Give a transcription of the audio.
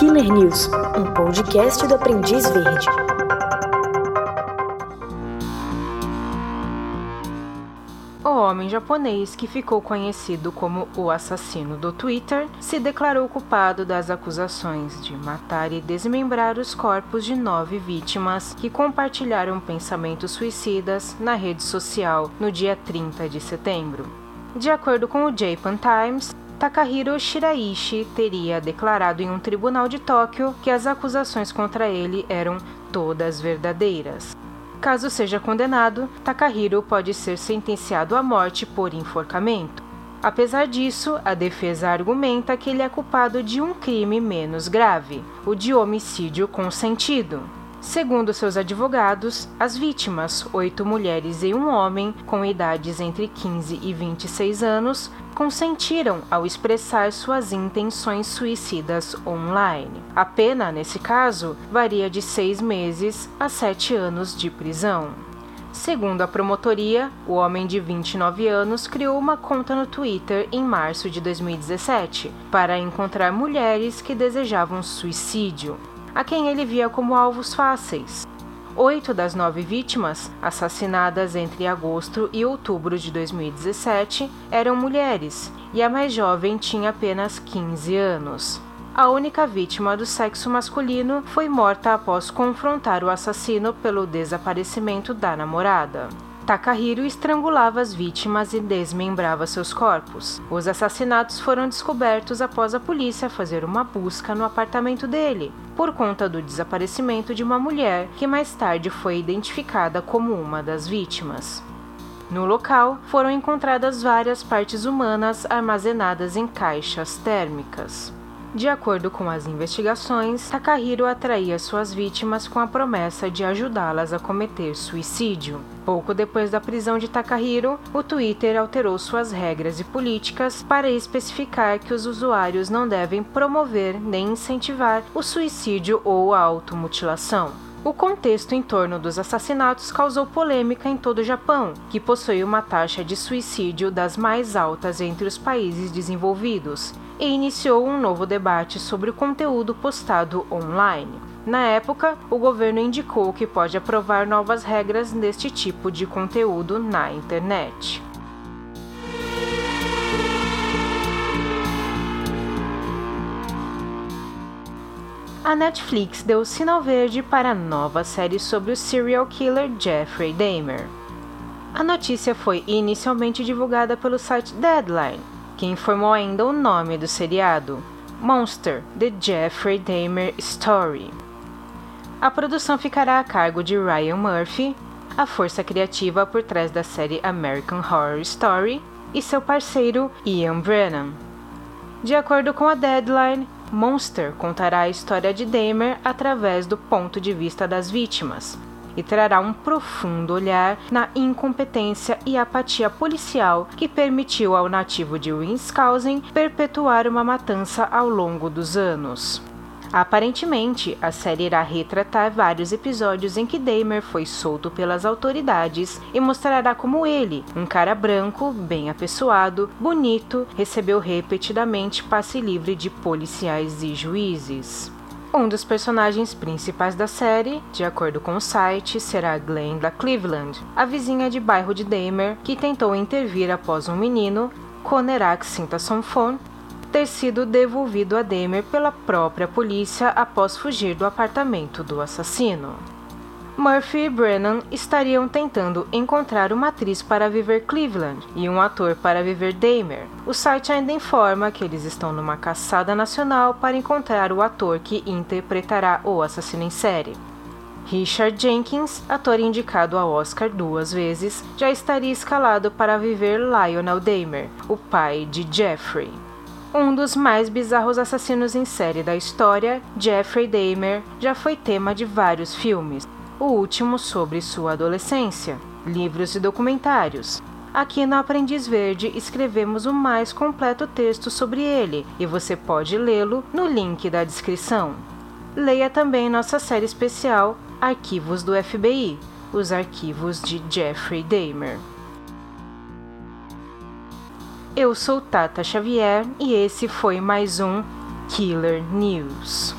Killer News, um podcast do Aprendiz Verde. O homem japonês, que ficou conhecido como o assassino do Twitter, se declarou culpado das acusações de matar e desmembrar os corpos de nove vítimas que compartilharam pensamentos suicidas na rede social no dia 30 de setembro. De acordo com o Japan Times, Takahiro Shiraishi teria declarado em um tribunal de Tóquio que as acusações contra ele eram todas verdadeiras. Caso seja condenado, Takahiro pode ser sentenciado à morte por enforcamento. Apesar disso, a defesa argumenta que ele é culpado de um crime menos grave, o de homicídio consentido. Segundo seus advogados, as vítimas, oito mulheres e um homem com idades entre 15 e 26 anos, consentiram ao expressar suas intenções suicidas online. A pena, nesse caso, varia de seis meses a sete anos de prisão. Segundo a promotoria, o homem de 29 anos criou uma conta no Twitter em março de 2017 para encontrar mulheres que desejavam suicídio a quem ele via como alvos fáceis. Oito das nove vítimas, assassinadas entre agosto e outubro de 2017, eram mulheres e a mais jovem tinha apenas 15 anos. A única vítima do sexo masculino foi morta após confrontar o assassino pelo desaparecimento da namorada. Takahiro estrangulava as vítimas e desmembrava seus corpos. Os assassinatos foram descobertos após a polícia fazer uma busca no apartamento dele, por conta do desaparecimento de uma mulher que mais tarde foi identificada como uma das vítimas. No local foram encontradas várias partes humanas armazenadas em caixas térmicas. De acordo com as investigações, Takahiro atraía suas vítimas com a promessa de ajudá-las a cometer suicídio. Pouco depois da prisão de Takahiro, o Twitter alterou suas regras e políticas para especificar que os usuários não devem promover nem incentivar o suicídio ou a automutilação. O contexto em torno dos assassinatos causou polêmica em todo o Japão, que possui uma taxa de suicídio das mais altas entre os países desenvolvidos, e iniciou um novo debate sobre o conteúdo postado online. Na época, o governo indicou que pode aprovar novas regras neste tipo de conteúdo na internet. A Netflix deu sinal verde para a nova série sobre o serial killer Jeffrey Dahmer. A notícia foi inicialmente divulgada pelo site Deadline, que informou ainda o nome do seriado: Monster: The Jeffrey Dahmer Story. A produção ficará a cargo de Ryan Murphy, a força criativa por trás da série American Horror Story, e seu parceiro Ian Brennan. De acordo com a Deadline, Monster contará a história de Dahmer através do ponto de vista das vítimas e trará um profundo olhar na incompetência e apatia policial que permitiu ao nativo de Wisconsin perpetuar uma matança ao longo dos anos. Aparentemente, a série irá retratar vários episódios em que Dahmer foi solto pelas autoridades e mostrará como ele, um cara branco, bem apessoado, bonito, recebeu repetidamente passe livre de policiais e juízes. Um dos personagens principais da série, de acordo com o site, será Glenda Cleveland, a vizinha de bairro de Dahmer, que tentou intervir após um menino, Conerak Sintasonfon, ter sido devolvido a Demer pela própria polícia após fugir do apartamento do assassino. Murphy e Brennan estariam tentando encontrar uma atriz para viver Cleveland e um ator para viver Dahmer. O site ainda informa que eles estão numa caçada nacional para encontrar o ator que interpretará o assassino em série. Richard Jenkins, ator indicado ao Oscar duas vezes, já estaria escalado para viver Lionel Dahmer, o pai de Jeffrey. Um dos mais bizarros assassinos em série da história, Jeffrey Dahmer, já foi tema de vários filmes, o último sobre sua adolescência, livros e documentários. Aqui no Aprendiz Verde escrevemos o mais completo texto sobre ele e você pode lê-lo no link da descrição. Leia também nossa série especial Arquivos do FBI, os arquivos de Jeffrey Dahmer. Eu sou Tata Xavier e esse foi mais um Killer News.